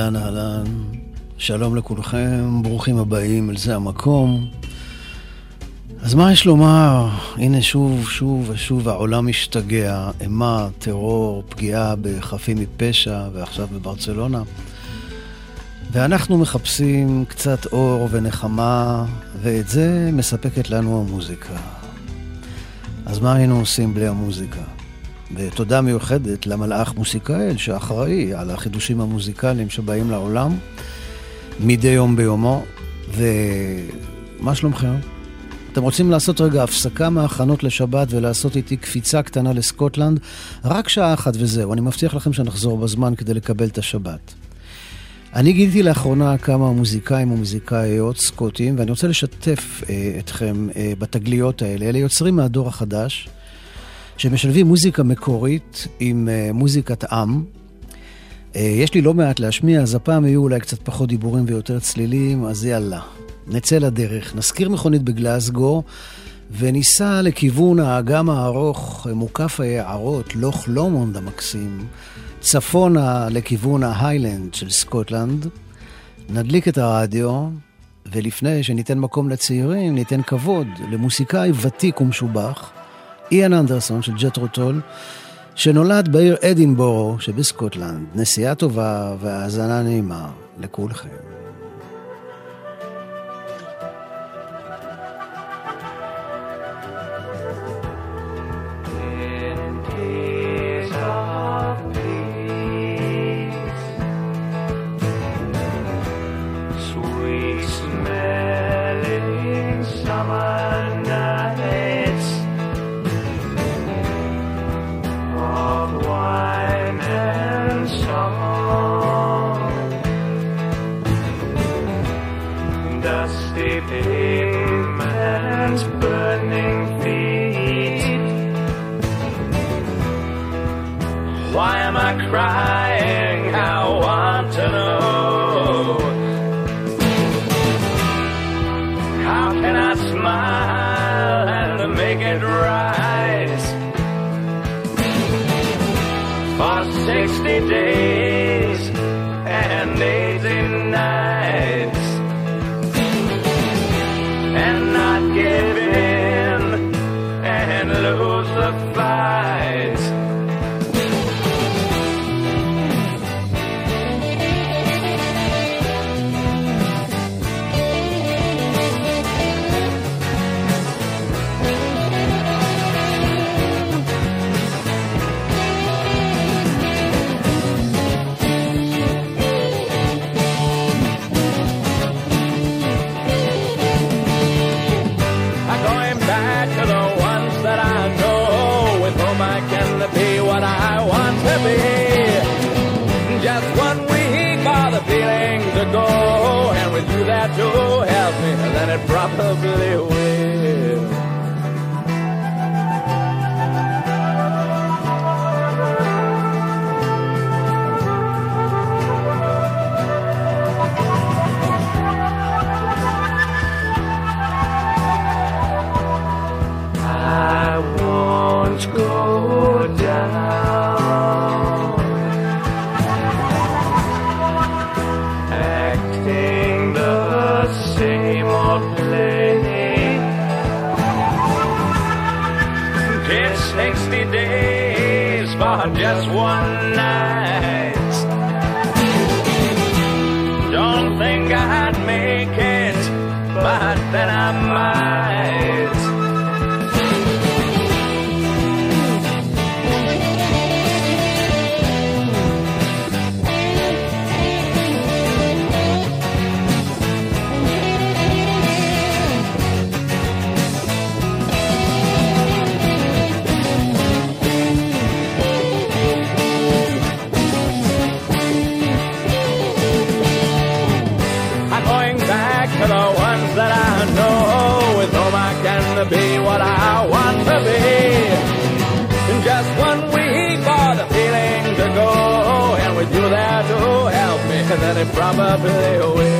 אהלן, אהלן. שלום לכולכם, ברוכים הבאים אל זה המקום. אז מה יש לומר? הנה שוב, שוב ושוב העולם משתגע. אימה, טרור, פגיעה בחפים מפשע, ועכשיו בברצלונה. ואנחנו מחפשים קצת אור ונחמה, ואת זה מספקת לנו המוזיקה. אז מה היינו עושים בלי המוזיקה? ותודה מיוחדת למלאך מוסיקאל שאחראי על החידושים המוזיקליים שבאים לעולם מדי יום ביומו. ומה שלומכם? אתם רוצים לעשות רגע הפסקה מההכנות לשבת ולעשות איתי קפיצה קטנה לסקוטלנד? רק שעה אחת וזהו, אני מבטיח לכם שנחזור בזמן כדי לקבל את השבת. אני גיליתי לאחרונה כמה מוזיקאים ומוזיקאיות סקוטים, ואני רוצה לשתף אה, אתכם אה, בתגליות האלה. אלה יוצרים מהדור החדש, שמשלבים מוזיקה מקורית עם אה, מוזיקת עם. אה, יש לי לא מעט להשמיע, אז הפעם יהיו אולי קצת פחות דיבורים ויותר צלילים, אז יאללה, נצא לדרך. נשכיר מכונית בגלסגו, וניסע לכיוון האגם הארוך, מוקף היערות, לוך לומונד המקסים. צפונה לכיוון ההיילנד של סקוטלנד, נדליק את הרדיו, ולפני שניתן מקום לצעירים, ניתן כבוד למוסיקאי ותיק ומשובח, איאן אנדרסון של ג'טרוטול, שנולד בעיר אדינבורו שבסקוטלנד. נסיעה טובה והאזנה נעימה לכולכם. ugly probably will.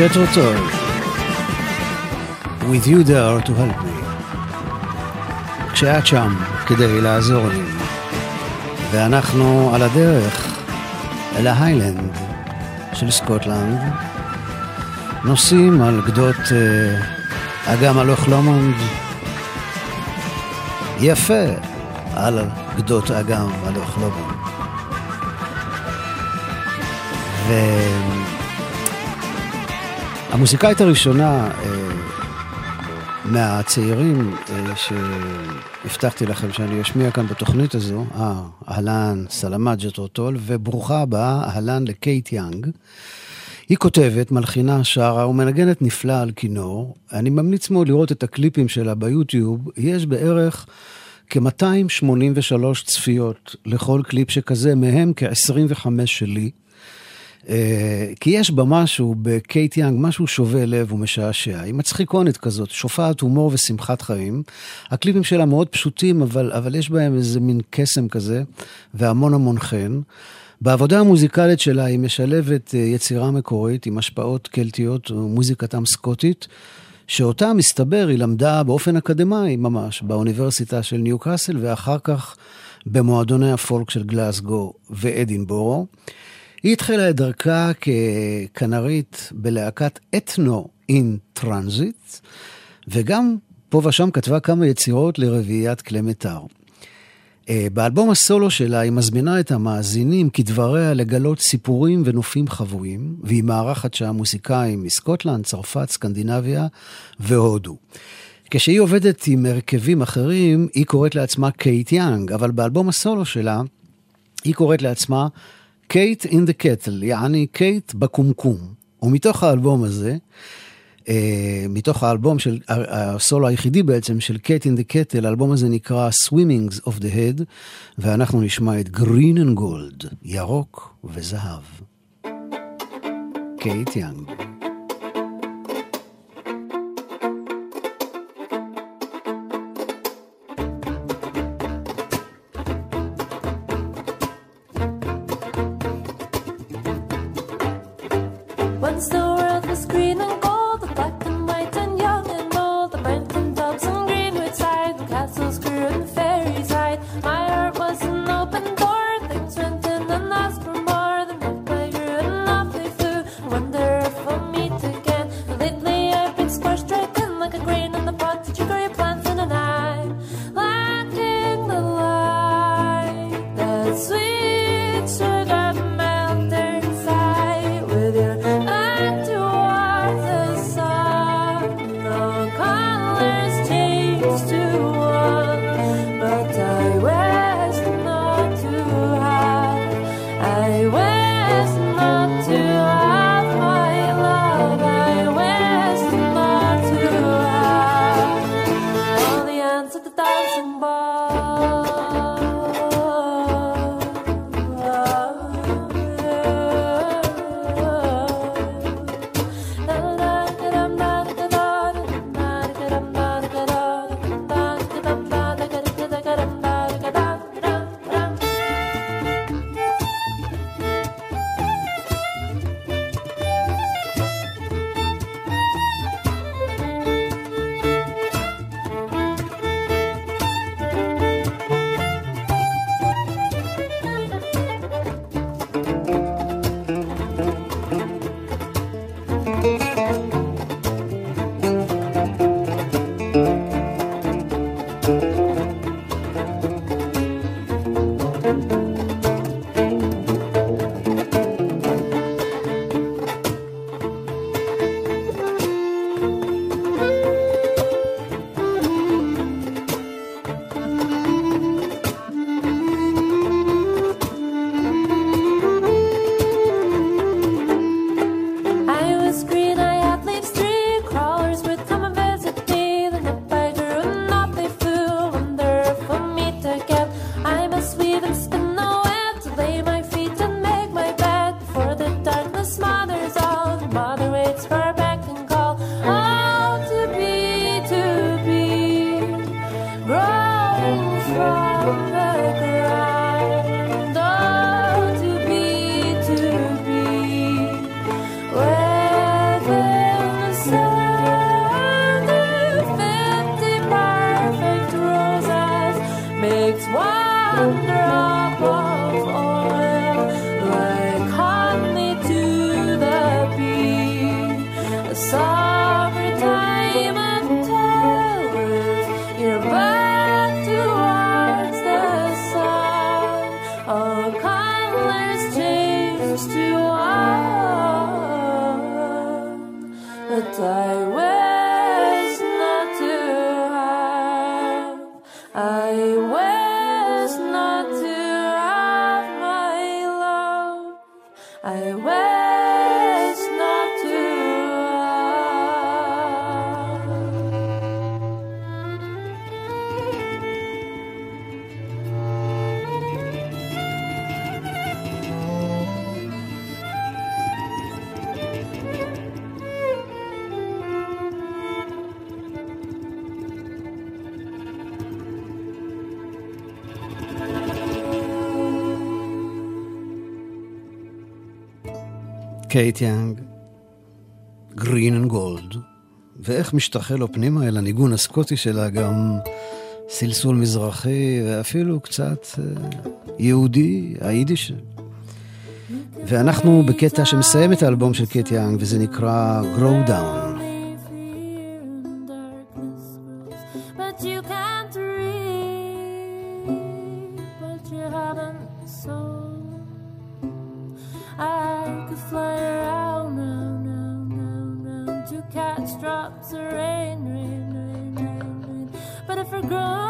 ג'תרו טול, With you there to help me. כשאת שם כדי לעזור לי, ואנחנו על הדרך אל ההיילנד של סקוטלנד, נוסעים על גדות אה, אגם הלוך לומונד, יפה על גדות אגם הלוך לומונד. ו... המוזיקאית הראשונה אה, מהצעירים אה, שהבטחתי לכם שאני אשמיע כאן בתוכנית הזו, אה, אהלן, סלאמאת ג'תרו טול, וברוכה הבאה, אהלן לקייט יאנג. היא כותבת, מלחינה, שרה ומנגנת נפלא על כינור. אני ממליץ מאוד לראות את הקליפים שלה ביוטיוב. יש בערך כ-283 צפיות לכל קליפ שכזה, מהם כ-25 שלי. אה, כי יש בה משהו, בקייט יאנג, משהו שובה לב ומשעשע. היא מצחיקונת כזאת, שופעת הומור ושמחת חיים. הקליפים שלה מאוד פשוטים, אבל, אבל יש בהם איזה מין קסם כזה, והמון המון חן. בעבודה המוזיקלית שלה היא משלבת אה, יצירה מקורית עם השפעות קלטיות ומוזיקתם סקוטית, שאותה, מסתבר, היא למדה באופן אקדמאי ממש, באוניברסיטה של ניו קאסל, ואחר כך במועדוני הפולק של גלאסגו ואדינבורו. היא התחילה את דרכה ככנרית בלהקת Ethno in Transit, וגם פה ושם כתבה כמה יצירות לרביעיית כלי מיתר. אה, באלבום הסולו שלה היא מזמינה את המאזינים כדבריה לגלות סיפורים ונופים חבויים, והיא מארחת שם מוזיקאים מסקוטלנד, צרפת, סקנדינביה והודו. כשהיא עובדת עם הרכבים אחרים, היא קוראת לעצמה קייט יאנג, אבל באלבום הסולו שלה, היא קוראת לעצמה Kate in the Kettle, יעני קייט בקומקום. ומתוך האלבום הזה, אה, מתוך האלבום של, הסולו היחידי בעצם של Kate in the Kettle, האלבום הזה נקרא Swimmings of the Head, ואנחנו נשמע את Green and Gold, ירוק וזהב. קייט יאנג. קייט יאנג, Green and Gold, ואיך משתחל לו פנימה אל הניגון הסקוטי שלה גם סלסול מזרחי ואפילו קצת אה, יהודי, היידיש. ואנחנו בקטע שמסיים את האלבום של קייט יאנג וזה נקרא Grow Down. could fly around, round, round, round, round to catch drops of rain, rain, rain, rain, rain. But if we're growing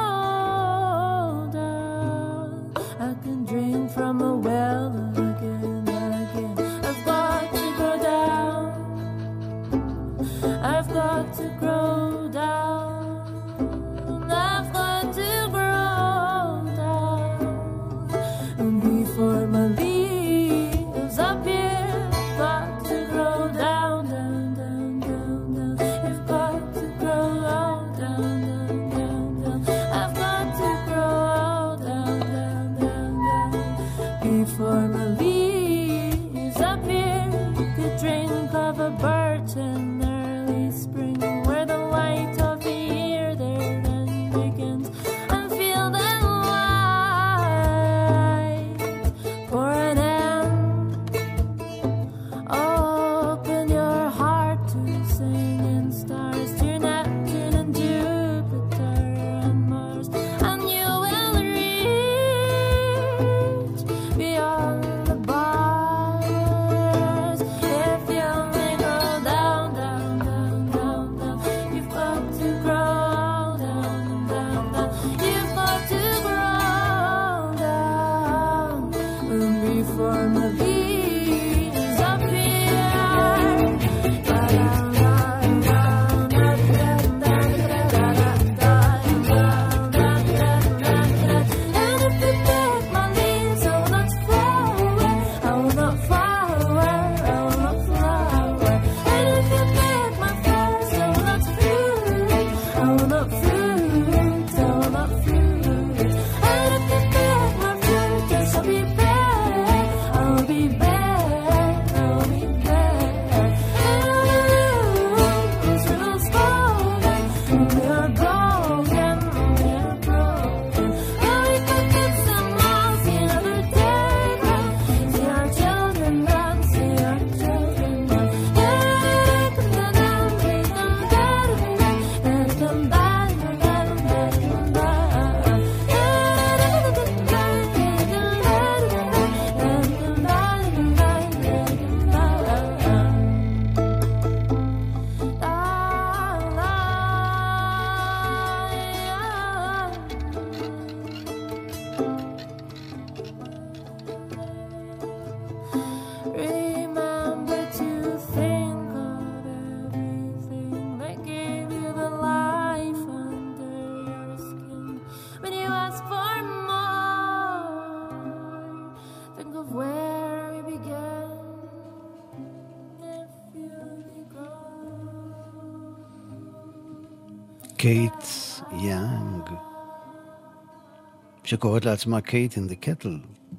שקוראת לעצמה Kate in the Kettle.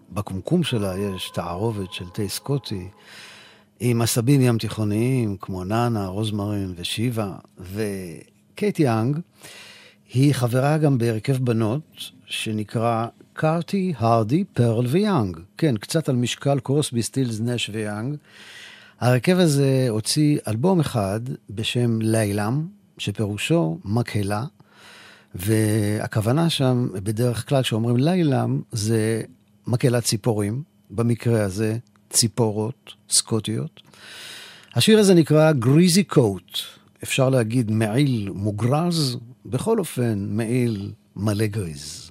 בקומקום שלה יש תערובת של תה סקוטי עם עשבים ים תיכוניים כמו נענע, רוזמרין ושיבה, וקייט יאנג היא חברה גם בהרכב בנות שנקרא קארתי, הרדי, פרל ויאנג. כן, קצת על משקל קרוסבי, סטילס, נש ויאנג. ההרכב הזה הוציא אלבום אחד בשם Laylam, שפירושו מקהלה, והכוונה שם, בדרך כלל כשאומרים לילם, זה מקהלת ציפורים, במקרה הזה ציפורות סקוטיות. השיר הזה נקרא גריזי קוט, אפשר להגיד מעיל מוגרז, בכל אופן מעיל מלא גריז.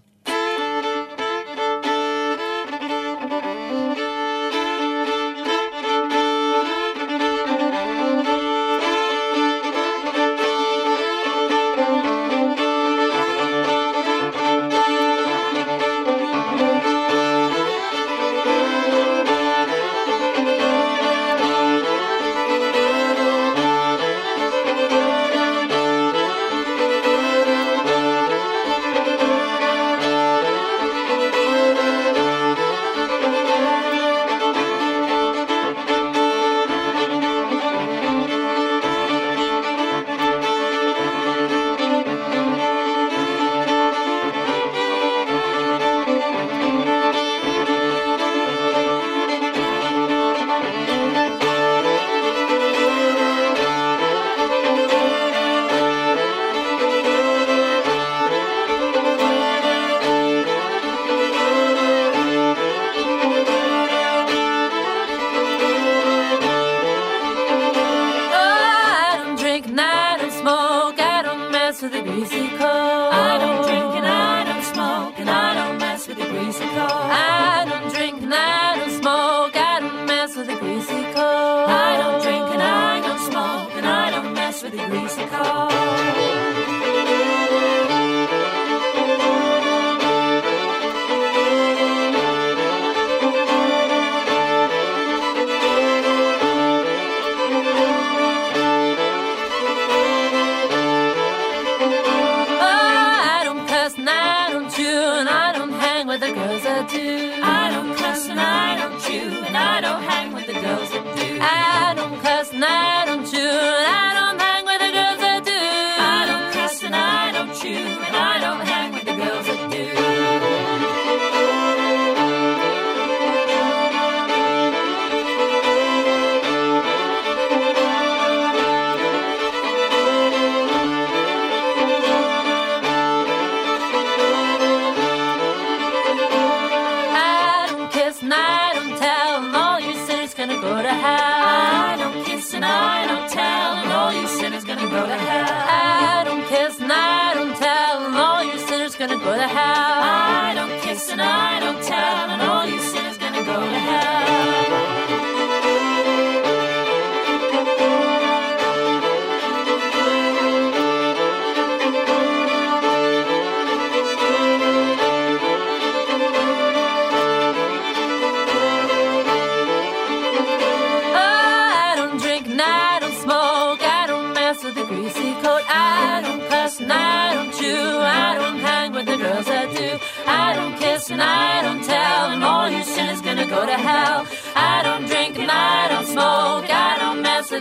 Mexico.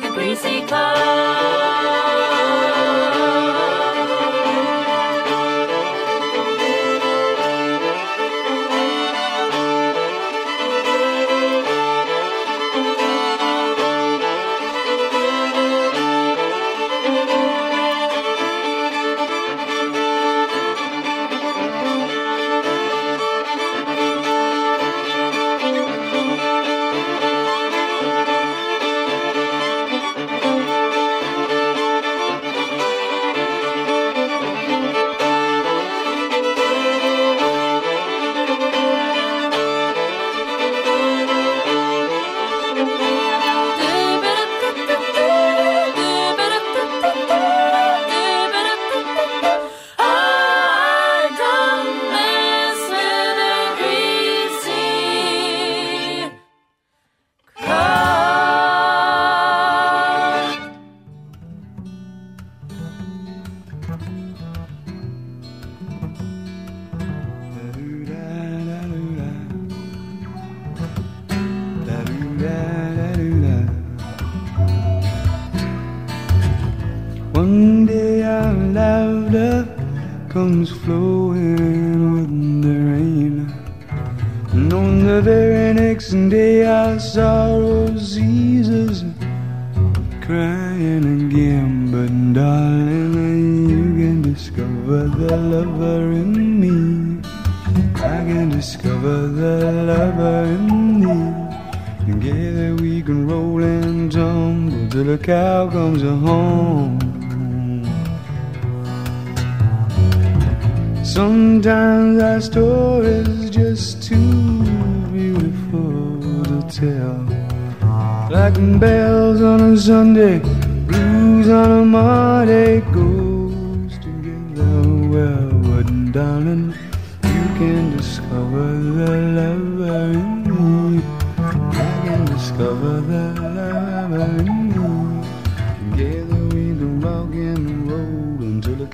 the greasy cars. Till the cow comes home. Sometimes our story's just too beautiful to tell. Like bells on a Sunday, blues on a Monday goes together well. But darling, you can discover the lover in me. I can discover the lover in me.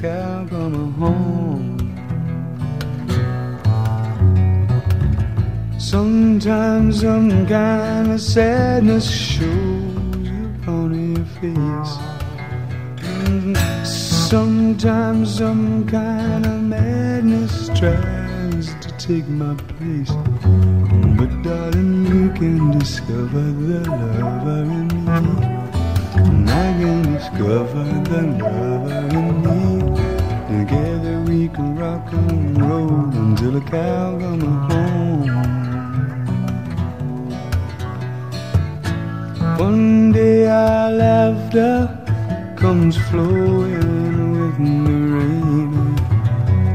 Come home. Sometimes some kind of sadness shows upon your face. Sometimes some kind of madness tries to take my place. But darling, you can discover the lover in me. And I can discover the lover in me. We can rock and roll until the cow comes home. One day our laughter comes flowing with the rain.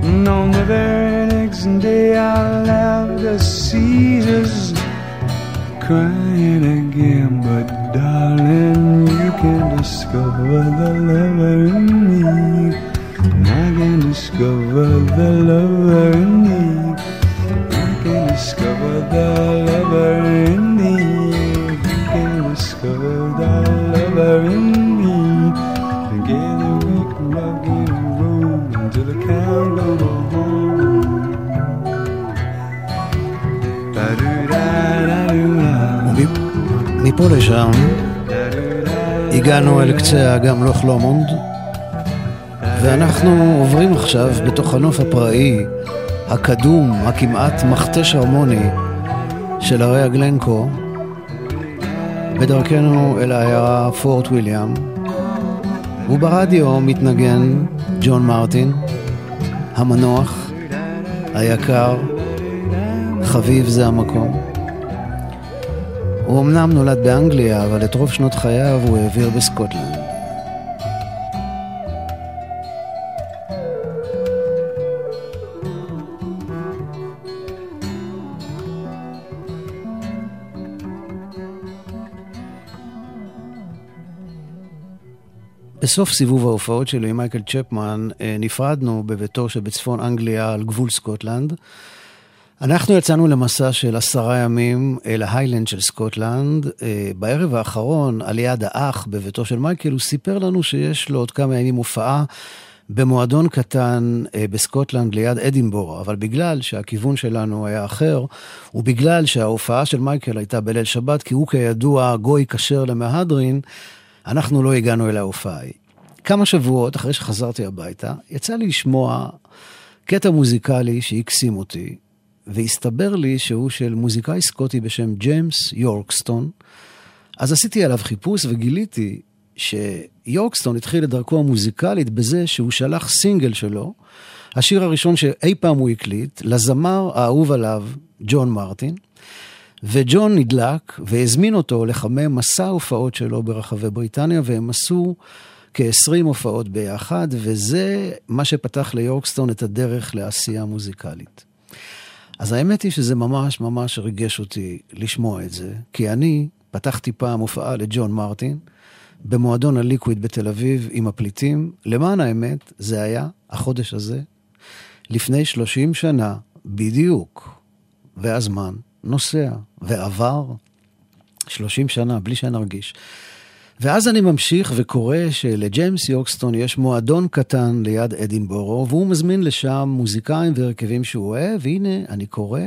And on the very next day our laughter ceases crying again. But darling, you can discover the lover in me. מפה לשם הגענו אל קצה האגם לוך לומונד, ואנחנו עוברים עכשיו בתוך הנוף הפראי, הקדום, הכמעט מכתש הרמוני של הרי הגלנקו, בדרכנו אל העיירה פורט וויליאם, וברדיו מתנגן ג'ון מרטין, המנוח, היקר, חביב זה המקום. הוא אמנם נולד באנגליה, אבל את רוב שנות חייו הוא העביר בסקוטלנד. בסוף סיבוב ההופעות שלי עם מייקל צ'פמן אה, נפרדנו בביתו שבצפון אנגליה על גבול סקוטלנד. אנחנו יצאנו למסע של עשרה ימים אל ההיילנד של סקוטלנד. אה, בערב האחרון, על יד האח בביתו של מייקל, הוא סיפר לנו שיש לו עוד כמה ימים הופעה במועדון קטן אה, בסקוטלנד ליד אדינבורו, אבל בגלל שהכיוון שלנו היה אחר, ובגלל שההופעה של מייקל הייתה בליל שבת, כי הוא כידוע גוי כשר למהדרין, אנחנו לא הגענו אל ההופעה ההיא. כמה שבועות אחרי שחזרתי הביתה, יצא לי לשמוע קטע מוזיקלי שהקסים אותי, והסתבר לי שהוא של מוזיקאי סקוטי בשם ג'יימס יורקסטון. אז עשיתי עליו חיפוש וגיליתי שיורקסטון התחיל את דרכו המוזיקלית בזה שהוא שלח סינגל שלו, השיר הראשון שאי פעם הוא הקליט, לזמר האהוב עליו, ג'ון מרטין, וג'ון נדלק והזמין אותו לחמם מסע הופעות שלו ברחבי בריטניה, והם עשו כ-20 הופעות ביחד, וזה מה שפתח ליורקסטון את הדרך לעשייה מוזיקלית. אז האמת היא שזה ממש ממש ריגש אותי לשמוע את זה, כי אני פתחתי פעם הופעה לג'ון מרטין במועדון הליקוויד בתל אביב עם הפליטים. למען האמת, זה היה החודש הזה, לפני 30 שנה בדיוק, והזמן נוסע ועבר 30 שנה בלי שנרגיש. ואז אני ממשיך וקורא שלג'יימס יוקסטון יש מועדון קטן ליד אדינבורו, והוא מזמין לשם מוזיקאים והרכבים שהוא אוהב, והנה אני קורא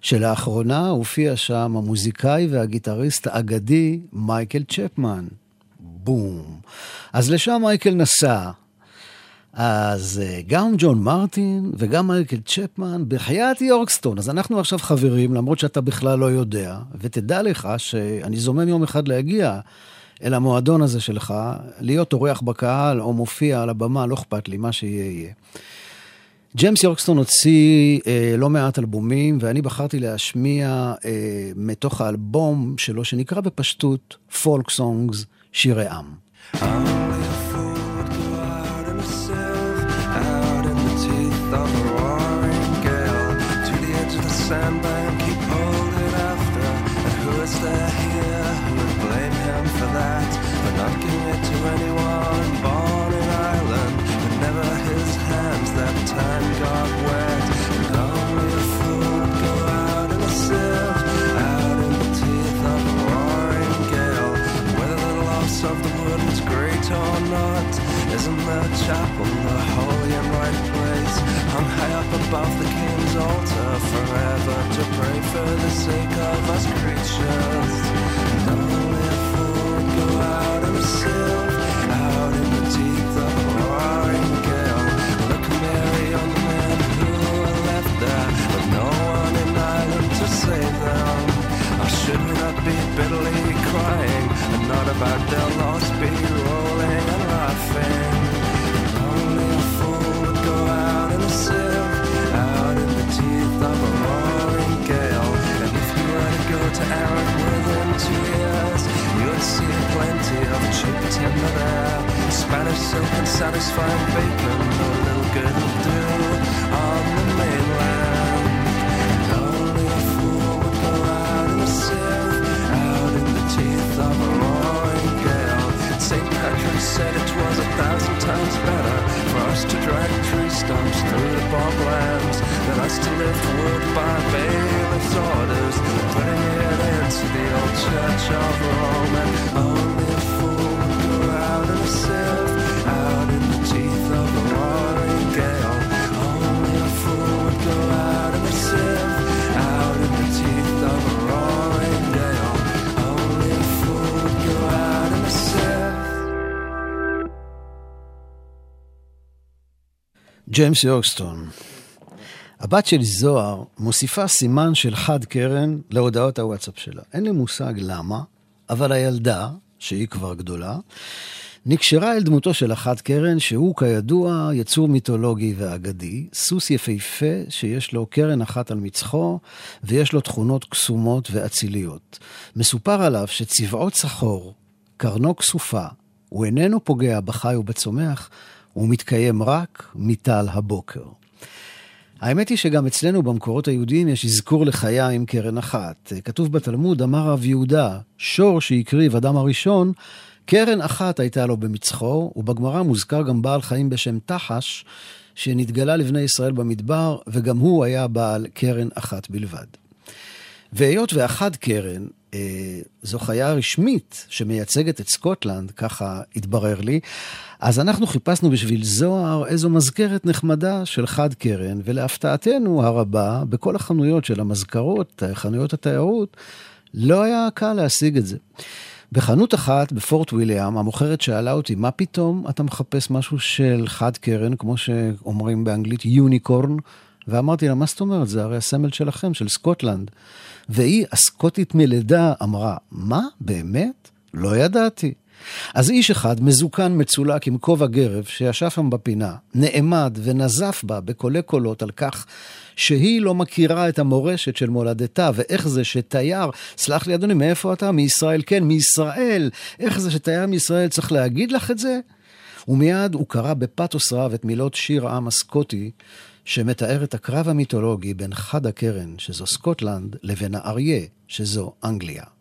שלאחרונה הופיע שם המוזיקאי והגיטריסט האגדי מייקל צ'פמן. בום. אז לשם מייקל נסע. אז אה, גם ג'ון מרטין וגם מייקל צ'פמן בחייאת יורקסטון. אז אנחנו עכשיו חברים, למרות שאתה בכלל לא יודע, ותדע לך שאני זומם יום אחד להגיע אל המועדון הזה שלך, להיות אורח בקהל או מופיע על הבמה, לא אכפת לי, מה שיהיה יהיה. ג'יימס יורקסטון הוציא אה, לא מעט אלבומים, ואני בחרתי להשמיע אה, מתוך האלבום שלו, שנקרא בפשטות פולק סונגס, שירי עם. ג'יימס יורקסטון. הבת שלי זוהר מוסיפה סימן של חד קרן להודעות הוואטסאפ שלה. אין לי מושג למה, אבל הילדה, שהיא כבר גדולה, נקשרה אל דמותו של החד קרן, שהוא כידוע יצור מיתולוגי ואגדי, סוס יפהפה שיש לו קרן אחת על מצחו, ויש לו תכונות קסומות ואציליות. מסופר עליו שצבעו צחור, קרנו כסופה, הוא איננו פוגע בחי ובצומח, הוא מתקיים רק מטל הבוקר. האמת היא שגם אצלנו במקורות היהודיים יש אזכור לחיה עם קרן אחת. כתוב בתלמוד, אמר רב יהודה, שור שהקריב אדם הראשון, קרן אחת הייתה לו במצחו, ובגמרא מוזכר גם בעל חיים בשם תחש, שנתגלה לבני ישראל במדבר, וגם הוא היה בעל קרן אחת בלבד. והיות ואחד קרן, אה, זו חיה רשמית שמייצגת את סקוטלנד, ככה התברר לי, אז אנחנו חיפשנו בשביל זוהר איזו מזכרת נחמדה של חד קרן, ולהפתעתנו הרבה, בכל החנויות של המזכרות, חנויות התיירות, לא היה קל להשיג את זה. בחנות אחת בפורט וויליאם, המוכרת שאלה אותי, מה פתאום אתה מחפש משהו של חד קרן, כמו שאומרים באנגלית unicorn? ואמרתי לה, מה זאת אומרת? זה הרי הסמל שלכם, של סקוטלנד. והיא, הסקוטית מלידה, אמרה, מה? באמת? לא ידעתי. אז איש אחד, מזוקן מצולק עם כובע גרב, שישב שם בפינה, נעמד ונזף בה בקולי קולות על כך שהיא לא מכירה את המורשת של מולדתה, ואיך זה שתייר, סלח לי אדוני, מאיפה אתה? מישראל, כן, מישראל. איך זה שתייר מישראל צריך להגיד לך את זה? ומיד הוא קרא בפתוס רב את מילות שיר העם הסקוטי, שמתאר את הקרב המיתולוגי בין חד הקרן, שזו סקוטלנד, לבין האריה, שזו אנגליה.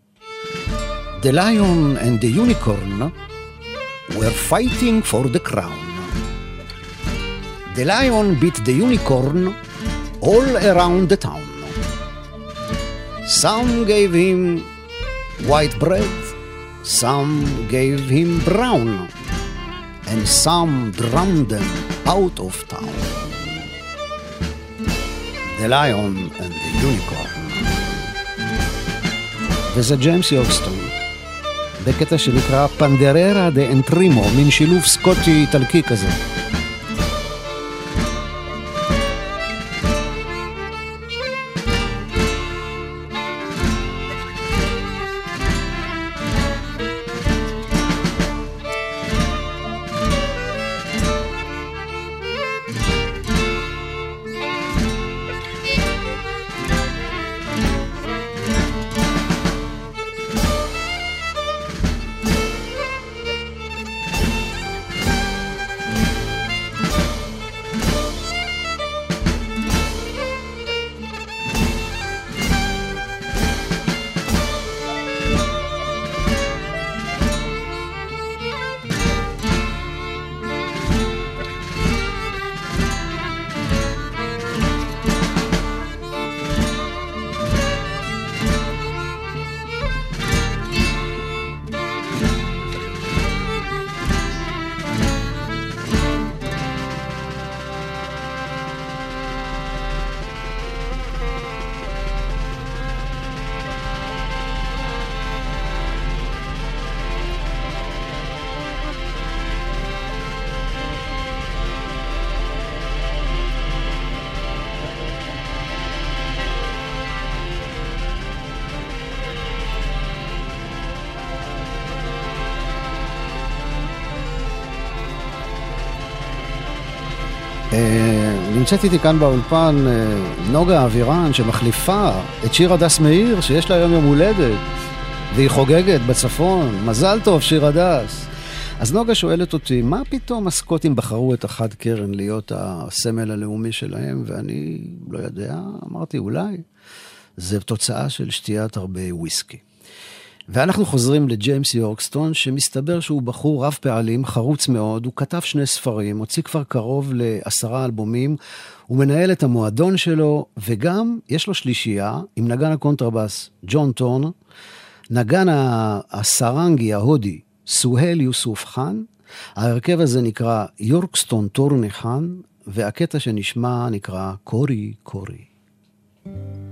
the lion and the unicorn were fighting for the crown. The lion beat the unicorn all around the town. Some gave him white bread, some gave him brown, and some drummed them out of town. The lion and the unicorn. There's a James בקטע שנקרא פנדררה דה אנטרימו, מין שילוב סקוטי-איטלקי כזה. נמצאת איתי כאן באולפן אה, נוגה אבירן שמחליפה את שיר הדס מאיר שיש לה היום יום הולדת והיא חוגגת בצפון, מזל טוב שיר הדס. אז נוגה שואלת אותי, מה פתאום הסקוטים בחרו את החד קרן להיות הסמל הלאומי שלהם ואני לא יודע, אמרתי אולי זה תוצאה של שתיית הרבה וויסקי. ואנחנו חוזרים לג'יימס יורקסטון, שמסתבר שהוא בחור רב פעלים, חרוץ מאוד, הוא כתב שני ספרים, הוציא כבר קרוב לעשרה אלבומים, הוא מנהל את המועדון שלו, וגם יש לו שלישייה עם נגן הקונטרבאס ג'ון טורן, נגן הסרנגי ההודי סוהל יוסוף חאן, ההרכב הזה נקרא יורקסטון טורן חאן, והקטע שנשמע נקרא קורי קורי. יורקסטון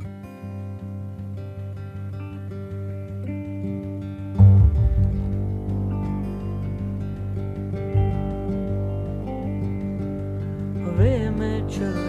future.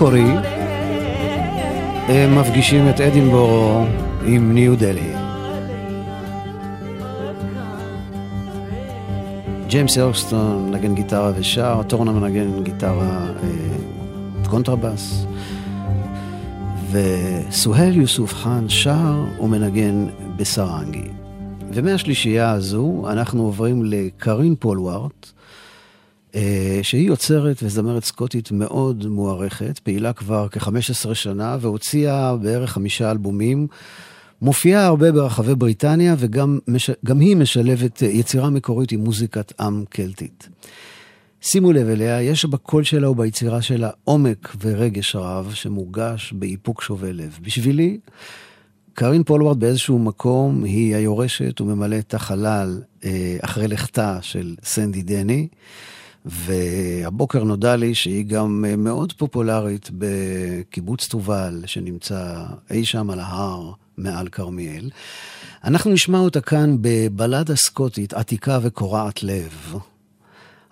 קורי קורי, הם מפגישים את אדינבורו עם ניו דלהי. ג'יימס יורקסטון נגן גיטרה ושר, טורן מנגן גיטרה אה, קונטרבאס, וסוהל יוסוף חאן שר ומנגן בסרנגי. ומהשלישייה הזו אנחנו עוברים לקרין פולווארט, אה, שהיא יוצרת וזמרת סקוטית מאוד מוערכת, פעילה כבר כ-15 שנה והוציאה בערך חמישה אלבומים. מופיעה הרבה ברחבי בריטניה וגם מש... היא משלבת יצירה מקורית עם מוזיקת עם קלטית. שימו לב אליה, יש בקול שלה וביצירה שלה עומק ורגש רב שמורגש באיפוק שובה לב. בשבילי, קארין פולווארט באיזשהו מקום היא היורשת וממלאת את החלל אה, אחרי לכתה של סנדי דני. והבוקר נודע לי שהיא גם אה, מאוד פופולרית בקיבוץ תובל, שנמצא אי שם על ההר מעל כרמיאל. אנחנו נשמע אותה כאן בבלדה סקוטית עתיקה וקורעת לב.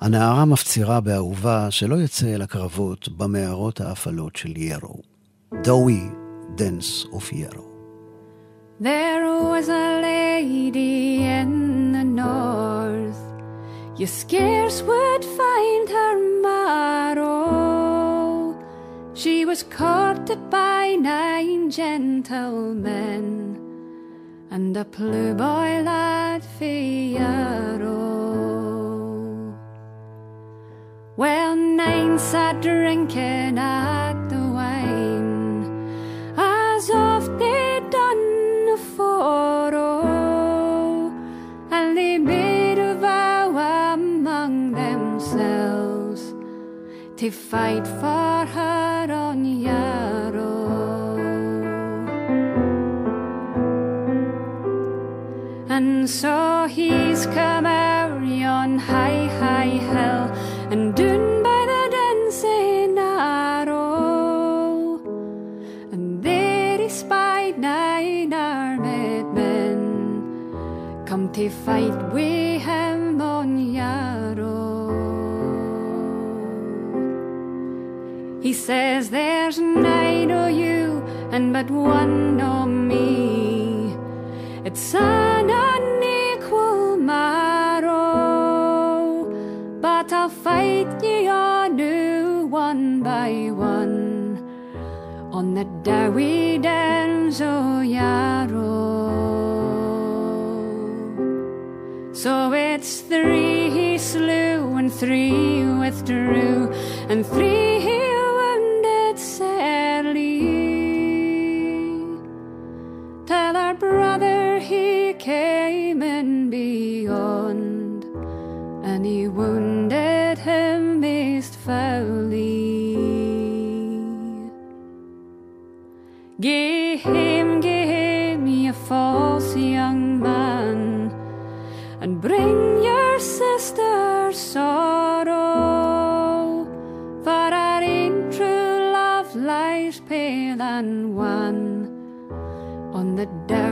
הנערה מפצירה באהובה שלא יצא אל הקרבות במערות האפלות של ירו. Dowie Dens of Yarrow. There was a lady in the north, you scarce would find her marrow. She was courted by nine gentlemen and a blue boy lad Fiaro. Well, nine sat drinking at the wine as oft they'd done Foro, to fight for her on Yarrow. And so he's come out on high, high hill and down by the dancing arrow. And there he spied nine armed men come to fight with him on Yarrow. Says there's nine o' you and but one o' me. It's an unequal marrow, but I'll fight ye on one by one on the Dowie Downs o' Yarrow. So it's three he slew and three withdrew and three Give him, give him, you false young man, and bring your sister sorrow. For our in true love lies pale and wan on the dowie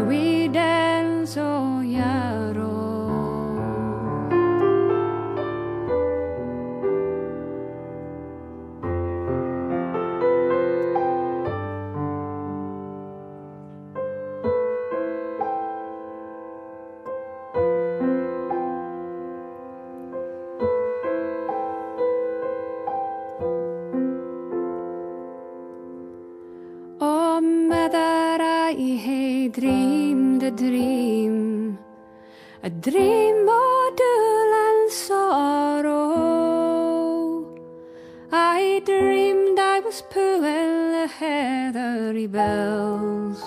dream of dull and sorrow. I dreamed I was pulling the had bells.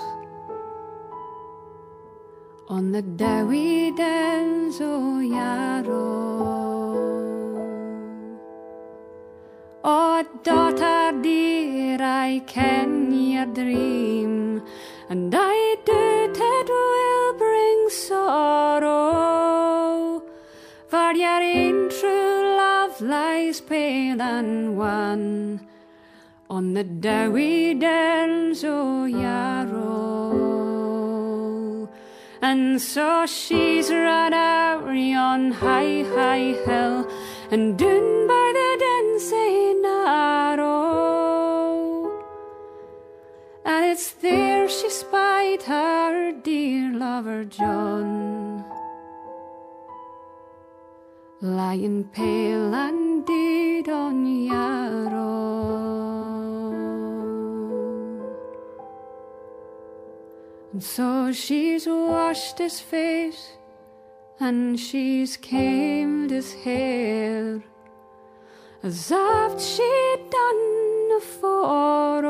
On the day we dance, oh yarrow Oh daughter dear, I can your dream. And I and wan on the downs o Yarrow. And so she's run out yon high, high hill, and down by the dancing narrow. And it's there she spied her dear lover John, lying pale and dead on Yarrow. And so she's washed his face and she's combed his hair as oft she'd done afore.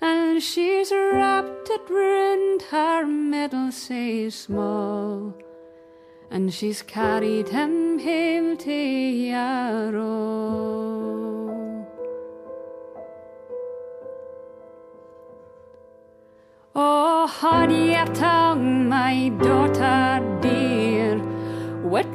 And she's wrapped it round her middle say small, and she's carried him home to Yarrow. Oh, had your tongue, my daughter dear, what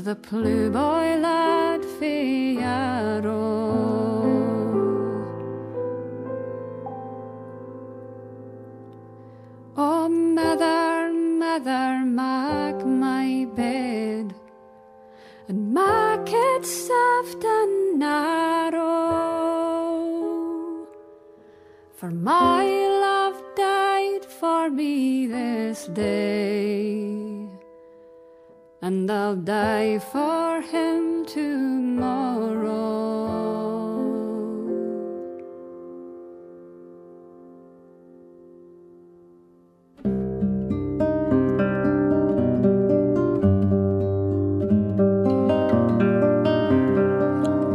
was the blue boy lad Yarrow. Oh, mother, mother, mark my bed and mark it soft and narrow. For my love died for me this day, and I'll die for him tomorrow.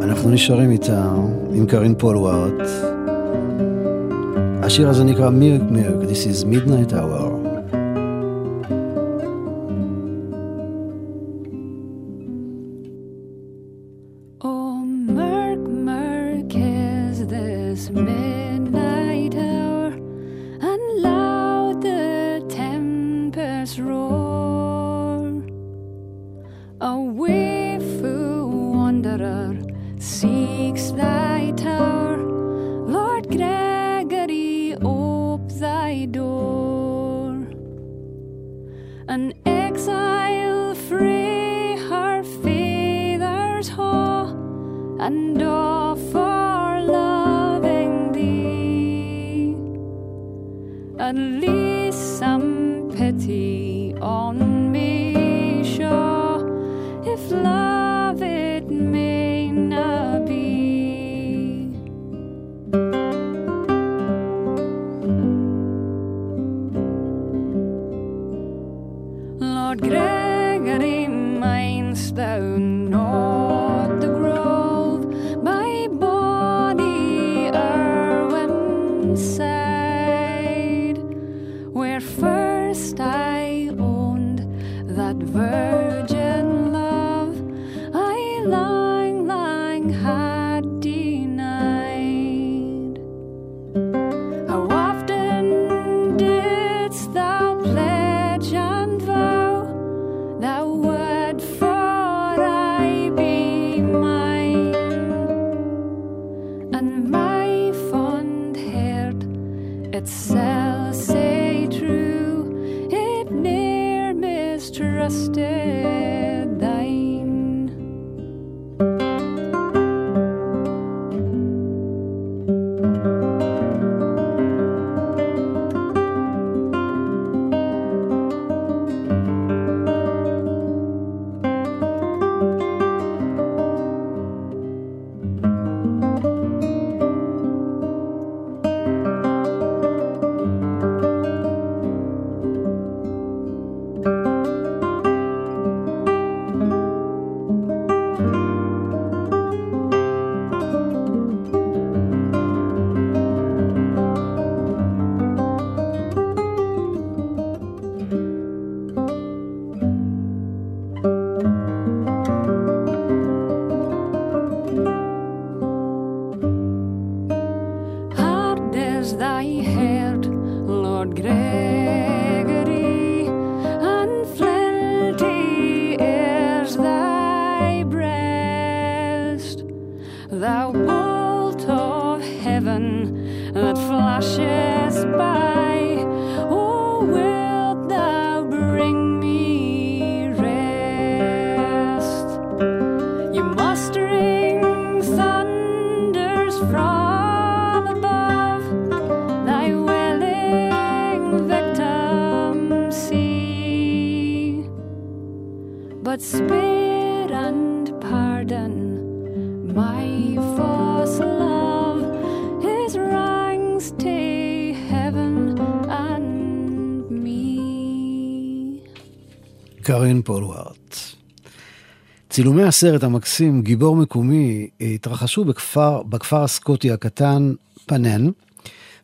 אנחנו נשארים איתה, עם קרין פולווארט. השיר הזה נקרא מירק מירק, This is Midnight Hour. צילומי הסרט המקסים גיבור מקומי התרחשו בכפר, בכפר הסקוטי הקטן פנן,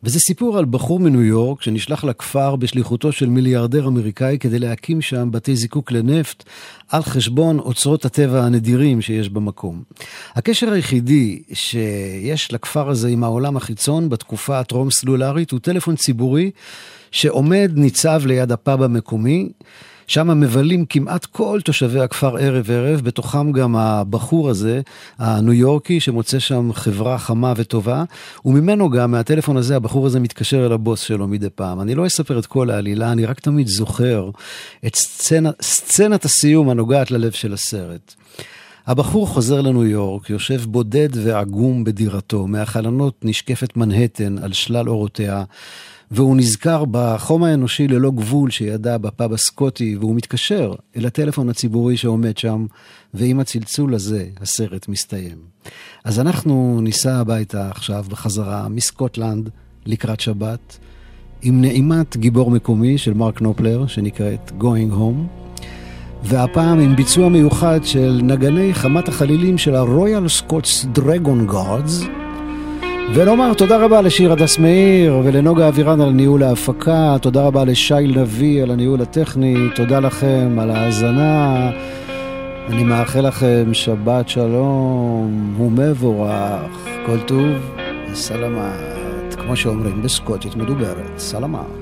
וזה סיפור על בחור מניו יורק שנשלח לכפר בשליחותו של מיליארדר אמריקאי כדי להקים שם בתי זיקוק לנפט על חשבון אוצרות הטבע הנדירים שיש במקום. הקשר היחידי שיש לכפר הזה עם העולם החיצון בתקופה הטרום סלולרית הוא טלפון ציבורי שעומד ניצב ליד הפאב המקומי. שם מבלים כמעט כל תושבי הכפר ערב-ערב, בתוכם גם הבחור הזה, הניו יורקי, שמוצא שם חברה חמה וטובה, וממנו גם, מהטלפון הזה, הבחור הזה מתקשר אל הבוס שלו מדי פעם. אני לא אספר את כל העלילה, אני רק תמיד זוכר את סצנ... סצנת הסיום הנוגעת ללב של הסרט. הבחור חוזר לניו יורק, יושב בודד ועגום בדירתו, מהחלונות נשקפת מנהטן על שלל אורותיה. והוא נזכר בחום האנושי ללא גבול שידע בפאב הסקוטי, והוא מתקשר אל הטלפון הציבורי שעומד שם, ועם הצלצול הזה הסרט מסתיים. אז אנחנו ניסע הביתה עכשיו בחזרה מסקוטלנד לקראת שבת, עם נעימת גיבור מקומי של מרק נופלר, שנקראת Going Home, והפעם עם ביצוע מיוחד של נגני חמת החלילים של ה-Royal Scots Dragon Guards, ולומר תודה רבה לשיר הדס מאיר ולנוגה אבירן על ניהול ההפקה, תודה רבה לשי לביא על הניהול הטכני, תודה לכם על ההאזנה. אני מאחל לכם שבת שלום ומבורך, כל טוב וסלמת, כמו שאומרים בסקוטית מדוברת, סלמת.